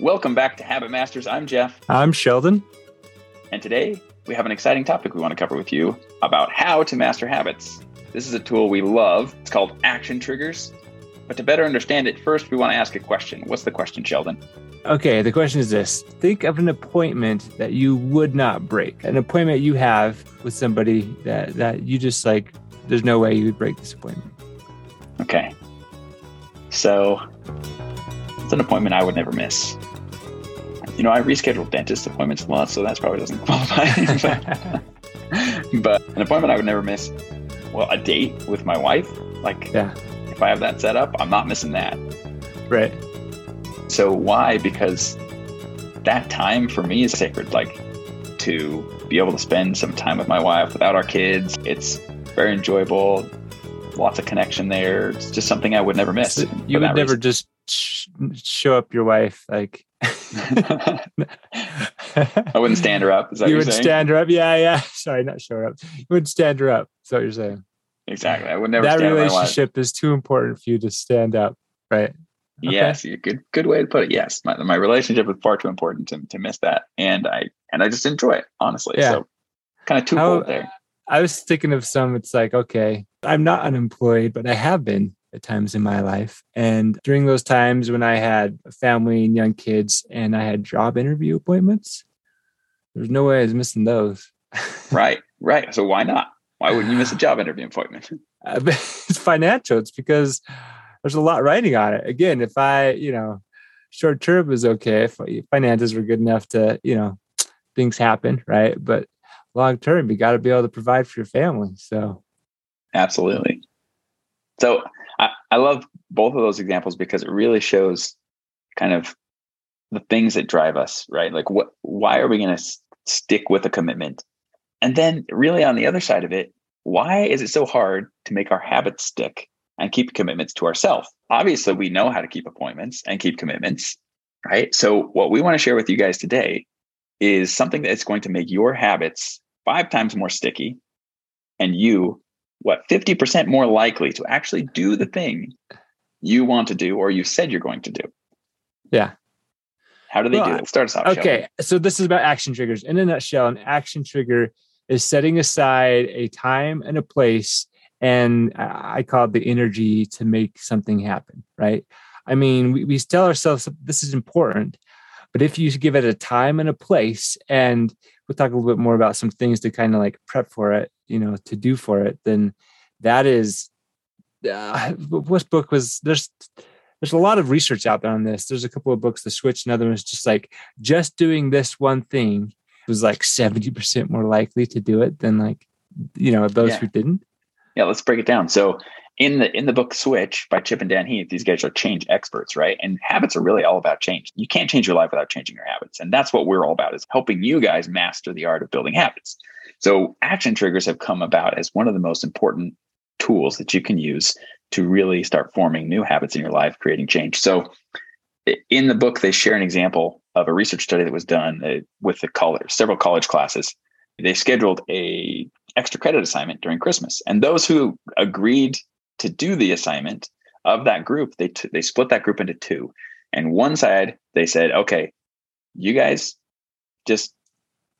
Welcome back to Habit Masters. I'm Jeff. I'm Sheldon. And today we have an exciting topic we want to cover with you about how to master habits. This is a tool we love. It's called Action Triggers. But to better understand it, first we want to ask a question. What's the question, Sheldon? Okay, the question is this Think of an appointment that you would not break, an appointment you have with somebody that, that you just like, there's no way you would break this appointment. Okay. So it's an appointment I would never miss. You know, I reschedule dentist appointments a lot, so that probably doesn't qualify. but an appointment I would never miss. Well, a date with my wife. Like, yeah. if I have that set up, I'm not missing that. Right. So why? Because that time for me is sacred. Like to be able to spend some time with my wife without our kids. It's very enjoyable. Lots of connection there. It's just something I would never miss. So you would never reason. just sh- show up your wife like I wouldn't stand her up. You would saying? stand her up. Yeah, yeah. Sorry, not show her up. You would stand her up. That's what you're saying. Exactly. I would never. That relationship is too important for you to stand up. Right. Okay. Yes, good good way to put it. Yes, my my relationship is far too important to, to miss that, and I and I just enjoy it honestly. Yeah. So kind of twofold there. I was thinking of some. It's like okay, I'm not unemployed, but I have been at times in my life. And during those times when I had family and young kids and I had job interview appointments, there's no way I was missing those. right, right. So why not? Why wouldn't you miss a job interview appointment? Uh, it's financial. It's because there's a lot writing on it. Again, if I, you know, short term was okay, if finances were good enough to, you know, things happen, right? But long term, you got to be able to provide for your family. So, absolutely. So, I, love both of those examples because it really shows kind of the things that drive us, right? Like, what, why are we going to s- stick with a commitment? And then, really, on the other side of it, why is it so hard to make our habits stick? and keep commitments to ourselves. Obviously, we know how to keep appointments and keep commitments, right? So, what we want to share with you guys today is something that's going to make your habits five times more sticky and you, what, 50% more likely to actually do the thing you want to do or you said you're going to do. Yeah. How do they well, do it? Start us off. Okay. So, this is about action triggers. In a nutshell, an action trigger is setting aside a time and a place and uh, I call it the energy to make something happen, right? I mean, we, we tell ourselves this is important, but if you give it a time and a place, and we'll talk a little bit more about some things to kind of like prep for it, you know, to do for it, then that is uh, what book was there's there's a lot of research out there on this. There's a couple of books, The Switch, another one's just like just doing this one thing was like 70% more likely to do it than like, you know, those yeah. who didn't. Yeah, let's break it down. So in the in the book Switch by Chip and Dan Heath, these guys are change experts, right? And habits are really all about change. You can't change your life without changing your habits. And that's what we're all about is helping you guys master the art of building habits. So action triggers have come about as one of the most important tools that you can use to really start forming new habits in your life, creating change. So in the book, they share an example of a research study that was done uh, with the college, several college classes. They scheduled a extra credit assignment during Christmas. And those who agreed to do the assignment of that group, they t- they split that group into two. And one side they said, "Okay, you guys just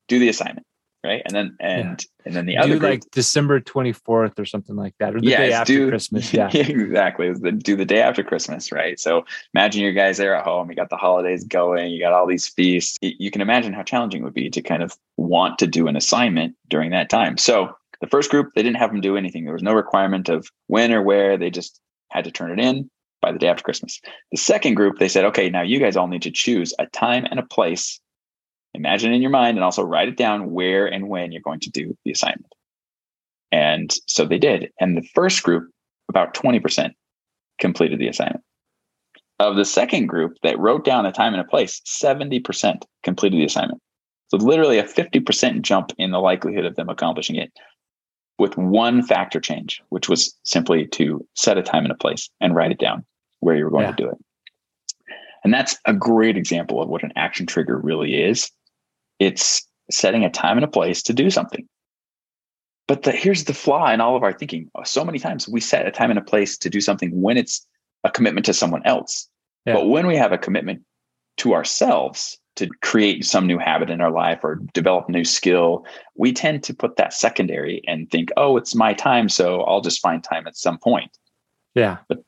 do the assignment." Right. And then and yeah. and then the do other group, like December 24th or something like that. Or the yeah, day after do, Christmas. Yeah. exactly. The, do the day after Christmas, right? So imagine you guys there at home, you got the holidays going, you got all these feasts. You can imagine how challenging it would be to kind of want to do an assignment during that time. So the first group, they didn't have them do anything. There was no requirement of when or where. They just had to turn it in by the day after Christmas. The second group, they said, okay, now you guys all need to choose a time and a place. Imagine in your mind and also write it down where and when you're going to do the assignment. And so they did. And the first group, about 20% completed the assignment. Of the second group that wrote down a time and a place, 70% completed the assignment. So literally a 50% jump in the likelihood of them accomplishing it with one factor change, which was simply to set a time and a place and write it down where you were going yeah. to do it. And that's a great example of what an action trigger really is. It's setting a time and a place to do something. But the, here's the flaw in all of our thinking. So many times we set a time and a place to do something when it's a commitment to someone else. Yeah. But when we have a commitment to ourselves to create some new habit in our life or develop a new skill, we tend to put that secondary and think, oh, it's my time. So I'll just find time at some point. Yeah. But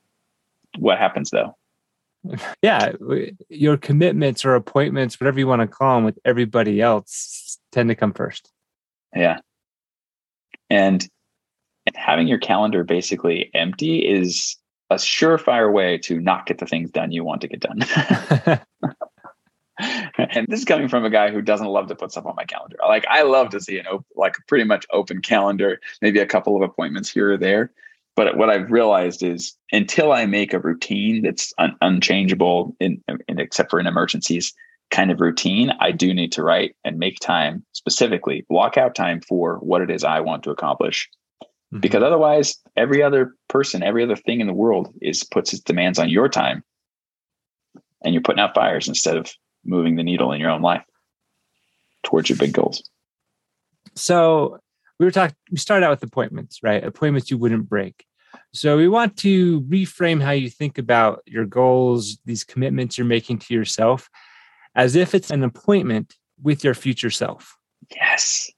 what happens though? Yeah. Your commitments or appointments, whatever you want to call them, with everybody else tend to come first. Yeah. And, and having your calendar basically empty is a surefire way to not get the things done you want to get done. and this is coming from a guy who doesn't love to put stuff on my calendar. Like I love to see an open, like pretty much open calendar, maybe a couple of appointments here or there. But what I've realized is until I make a routine that's un- unchangeable, in, in except for in emergencies, kind of routine, I do need to write and make time specifically, block out time for what it is I want to accomplish. Mm-hmm. Because otherwise, every other person, every other thing in the world is puts its demands on your time, and you're putting out fires instead of moving the needle in your own life towards your big goals. So we were talking, we started out with appointments, right? Appointments you wouldn't break. So we want to reframe how you think about your goals, these commitments you're making to yourself, as if it's an appointment with your future self. Yes.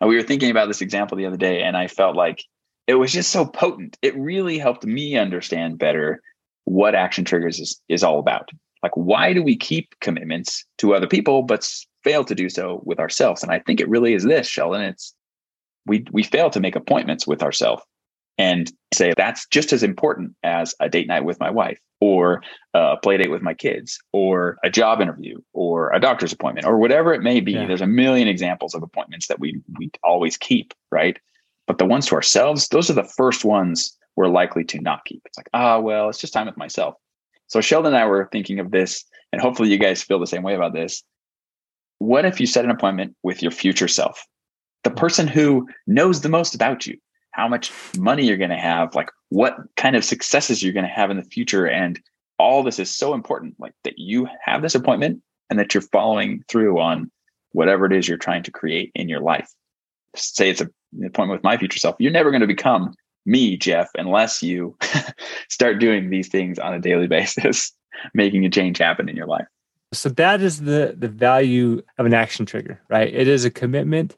And we were thinking about this example the other day, and I felt like it was just so potent. It really helped me understand better what action triggers is, is all about. Like, why do we keep commitments to other people but fail to do so with ourselves? And I think it really is this, Sheldon. It's we we fail to make appointments with ourselves and say that's just as important as a date night with my wife or a play date with my kids or a job interview or a doctor's appointment or whatever it may be. Yeah. there's a million examples of appointments that we we always keep right? But the ones to ourselves those are the first ones we're likely to not keep. It's like ah oh, well it's just time with myself. So Sheldon and I were thinking of this, and hopefully you guys feel the same way about this. What if you set an appointment with your future self, the person who knows the most about you, how much money you're going to have, like what kind of successes you're going to have in the future, and all this is so important, like that you have this appointment and that you're following through on whatever it is you're trying to create in your life. Say it's a, an appointment with my future self. You're never going to become me, Jeff, unless you start doing these things on a daily basis, making a change happen in your life. So that is the the value of an action trigger, right? It is a commitment.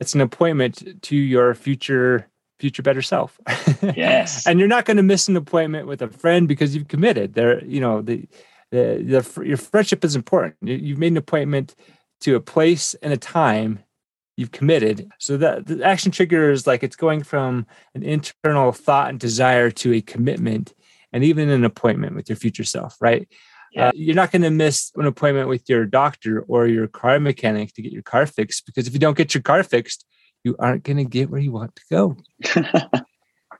It's an appointment to your future future better self. Yes. and you're not going to miss an appointment with a friend because you've committed. There, you know, the the, the your friendship is important. You've made an appointment to a place and a time you've committed. So that the action trigger is like it's going from an internal thought and desire to a commitment and even an appointment with your future self, right? Yeah. Uh, you're not going to miss an appointment with your doctor or your car mechanic to get your car fixed because if you don't get your car fixed, you aren't going to get where you want to go.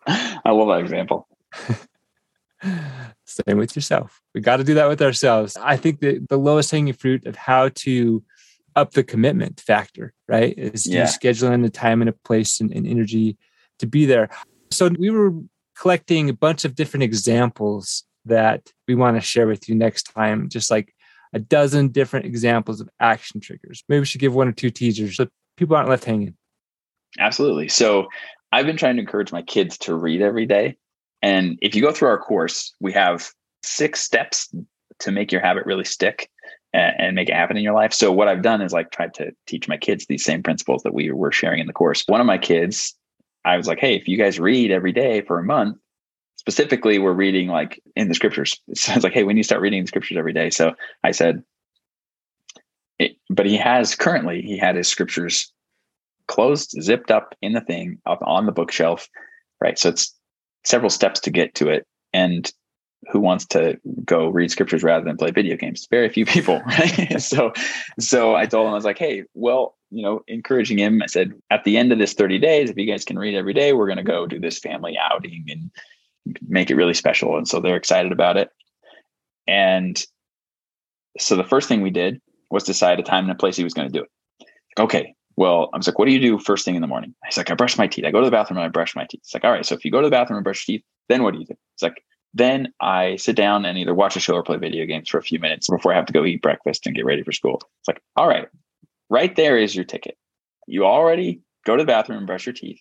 I love that example. Same with yourself. We got to do that with ourselves. I think that the lowest hanging fruit of how to up the commitment factor, right? Is yeah. scheduling the time and a place and, and energy to be there. So we were collecting a bunch of different examples that we want to share with you next time, just like a dozen different examples of action triggers. Maybe we should give one or two teasers so people aren't left hanging. Absolutely. So I've been trying to encourage my kids to read every day. And if you go through our course, we have six steps to make your habit really stick and, and make it happen in your life. So what I've done is like tried to teach my kids these same principles that we were sharing in the course. One of my kids, I was like, hey, if you guys read every day for a month, specifically we're reading like in the scriptures. So I like, hey, we need to start reading the scriptures every day. So I said, it, but he has currently he had his scriptures closed, zipped up in the thing up on the bookshelf. Right. So it's several steps to get to it. And who wants to go read scriptures rather than play video games? Very few people, right? so, so I told him I was like, hey, well, you know, encouraging him. I said, at the end of this 30 days, if you guys can read every day, we're going to go do this family outing and make it really special. And so they're excited about it. And so the first thing we did was decide a time and a place he was going to do it. Okay, well, I was like, what do you do first thing in the morning? He's like, I brush my teeth. I go to the bathroom and I brush my teeth. It's like, all right, so if you go to the bathroom and brush your teeth, then what do you do? It's like, then I sit down and either watch a show or play video games for a few minutes before I have to go eat breakfast and get ready for school. It's like, all right, right there is your ticket. You already go to the bathroom and brush your teeth.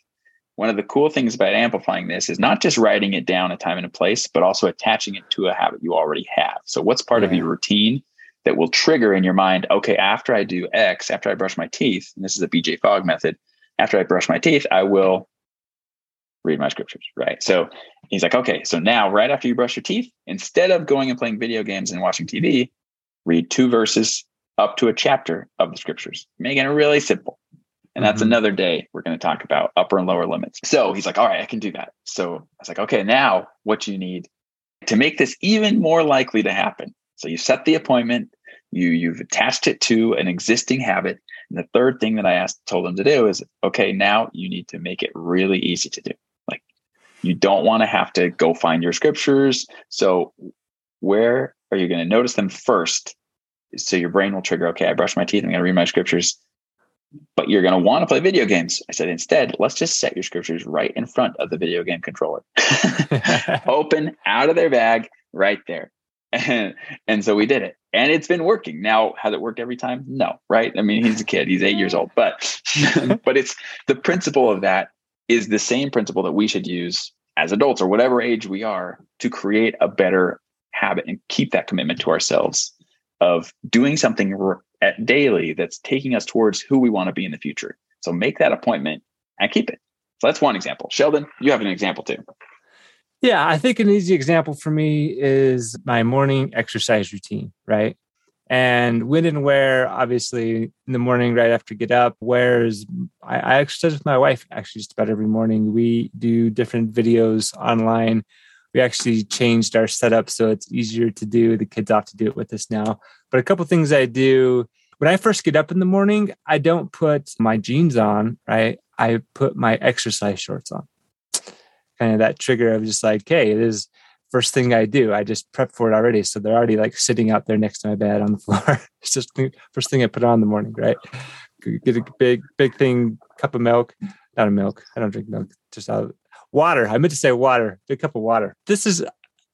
One of the cool things about amplifying this is not just writing it down a time and a place, but also attaching it to a habit you already have. So, what's part yeah. of your routine that will trigger in your mind, okay, after I do X, after I brush my teeth, and this is a BJ Fogg method, after I brush my teeth, I will read my scriptures, right? So he's like, okay, so now right after you brush your teeth, instead of going and playing video games and watching TV, read two verses up to a chapter of the scriptures, making it really simple. And that's mm-hmm. another day we're going to talk about upper and lower limits. So he's like, all right, I can do that. So I was like, okay, now what you need to make this even more likely to happen. So you set the appointment, you you've attached it to an existing habit. And the third thing that I asked told them to do is, okay, now you need to make it really easy to do. Like you don't want to have to go find your scriptures. So where are you going to notice them first? So your brain will trigger, okay, I brush my teeth, I'm going to read my scriptures but you're going to want to play video games. I said, instead, let's just set your scriptures right in front of the video game controller. Open out of their bag right there. And, and so we did it. And it's been working. Now, has it worked every time? No, right? I mean, he's a kid, he's eight years old. But mm-hmm. but it's the principle of that is the same principle that we should use as adults or whatever age we are to create a better habit and keep that commitment to ourselves of doing something at daily that's taking us towards who we want to be in the future. So make that appointment and keep it. So that's one example. Sheldon, you have an example too. Yeah, I think an easy example for me is my morning exercise routine, right? And when and where, obviously, in the morning, right after get up, where's I, I exercise with my wife actually just about every morning. We do different videos online we actually changed our setup so it's easier to do. The kids off to do it with us now. But a couple things I do when I first get up in the morning, I don't put my jeans on, right? I put my exercise shorts on. Kind of that trigger of just like, hey, it is first thing I do. I just prep for it already. So they're already like sitting out there next to my bed on the floor. it's just first thing I put on in the morning, right? Get a big, big thing, cup of milk. Not a milk. I don't drink milk. Just out water. I meant to say water. Big cup of water. This is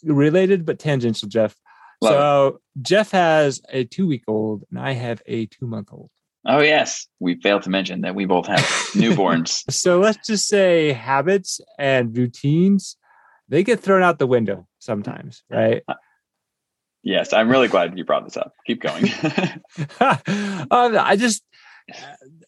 related but tangential, Jeff. Love so it. Jeff has a two week old and I have a two month old. Oh yes, we failed to mention that we both have newborns. so let's just say habits and routines they get thrown out the window sometimes, right? Uh, yes, I'm really glad you brought this up. Keep going. um, I just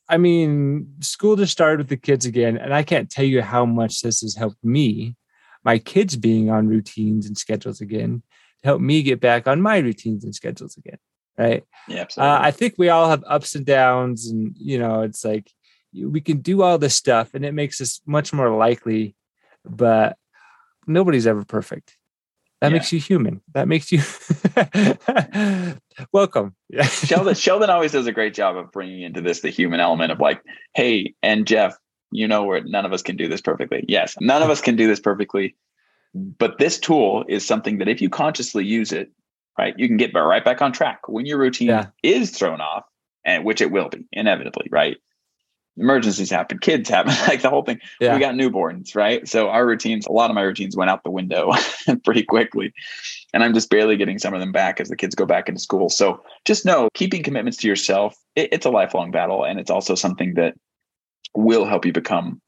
I mean, school just started with the kids again, and I can't tell you how much this has helped me. My kids being on routines and schedules again to help me get back on my routines and schedules again. Right. Yeah, absolutely. Uh, I think we all have ups and downs, and you know, it's like we can do all this stuff, and it makes us much more likely. But nobody's ever perfect. That yeah. makes you human. That makes you welcome. Yeah. Sheldon Sheldon always does a great job of bringing into this the human element of like, hey, and Jeff, you know where none of us can do this perfectly. Yes, none of us can do this perfectly, but this tool is something that if you consciously use it, right, you can get right back on track when your routine yeah. is thrown off, and which it will be inevitably, right? emergencies happen, kids happen, like the whole thing. Yeah. We got newborns, right? So our routines, a lot of my routines went out the window pretty quickly. And I'm just barely getting some of them back as the kids go back into school. So just know keeping commitments to yourself, it, it's a lifelong battle. And it's also something that will help you become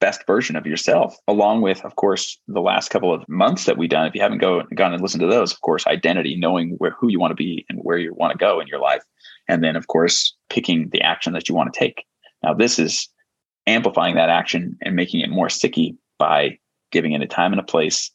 best version of yourself, along with, of course, the last couple of months that we've done. If you haven't go, gone and listened to those, of course, identity, knowing where who you want to be and where you want to go in your life. And then, of course, picking the action that you want to take. Now, this is amplifying that action and making it more sticky by giving it a time and a place.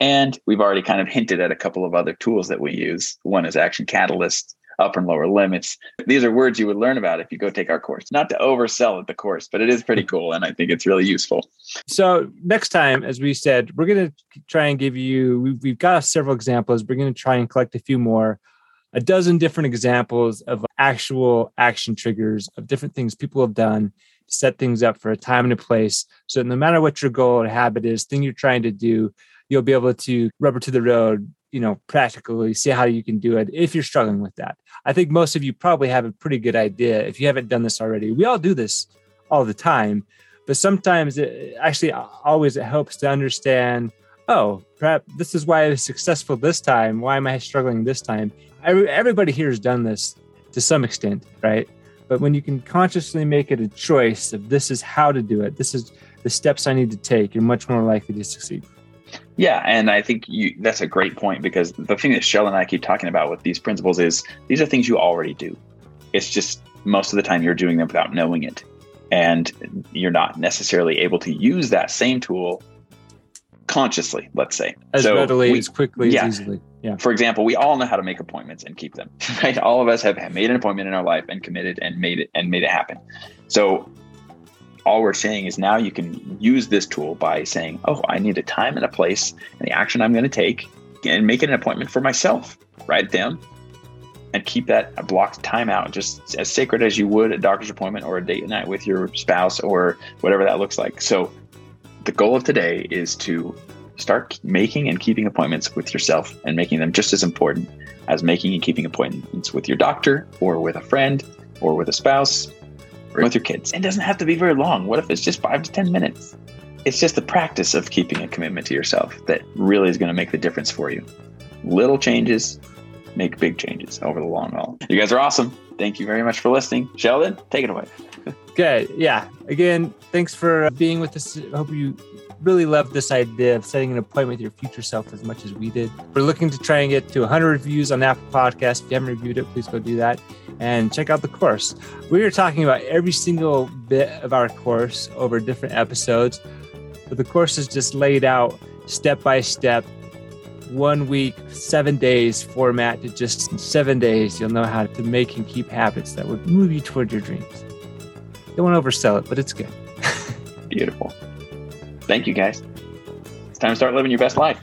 And we've already kind of hinted at a couple of other tools that we use. One is Action Catalyst, upper and lower limits. These are words you would learn about if you go take our course. Not to oversell the course, but it is pretty cool. And I think it's really useful. So, next time, as we said, we're going to try and give you, we've, we've got several examples. We're going to try and collect a few more a dozen different examples of actual action triggers of different things people have done to set things up for a time and a place. So no matter what your goal or habit is, thing you're trying to do, you'll be able to rubber to the road, you know, practically see how you can do it if you're struggling with that. I think most of you probably have a pretty good idea if you haven't done this already. We all do this all the time, but sometimes it actually always it helps to understand oh, perhaps this is why I was successful this time. Why am I struggling this time? everybody here has done this to some extent, right? But when you can consciously make it a choice of this is how to do it, this is the steps I need to take, you're much more likely to succeed. Yeah, and I think you that's a great point because the thing that Shell and I keep talking about with these principles is these are things you already do. It's just most of the time you're doing them without knowing it. And you're not necessarily able to use that same tool consciously, let's say. As so readily, we, as quickly, yeah. as easily. Yeah. For example, we all know how to make appointments and keep them. Right? All of us have made an appointment in our life and committed and made it and made it happen. So all we're saying is now you can use this tool by saying, oh, I need a time and a place and the action I'm going to take and make it an appointment for myself. Write it down and keep that blocked time out just as sacred as you would a doctor's appointment or a date night with your spouse or whatever that looks like. So the goal of today is to start making and keeping appointments with yourself and making them just as important as making and keeping appointments with your doctor or with a friend or with a spouse with your kids. It doesn't have to be very long. What if it's just five to 10 minutes? It's just the practice of keeping a commitment to yourself that really is going to make the difference for you. Little changes make big changes over the long haul. You guys are awesome. Thank you very much for listening. Sheldon, take it away. Good. Yeah. Again, thanks for uh, being with us. Hope you really love this idea of setting an appointment with your future self as much as we did. We're looking to try and get to 100 reviews on Apple Podcast. If you haven't reviewed it, please go do that and check out the course. We are talking about every single bit of our course over different episodes, but the course is just laid out step by step, one week, seven days format to just seven days. You'll know how to make and keep habits that would move you toward your dreams. Don't want to oversell it, but it's good. Beautiful. Thank you, guys. It's time to start living your best life.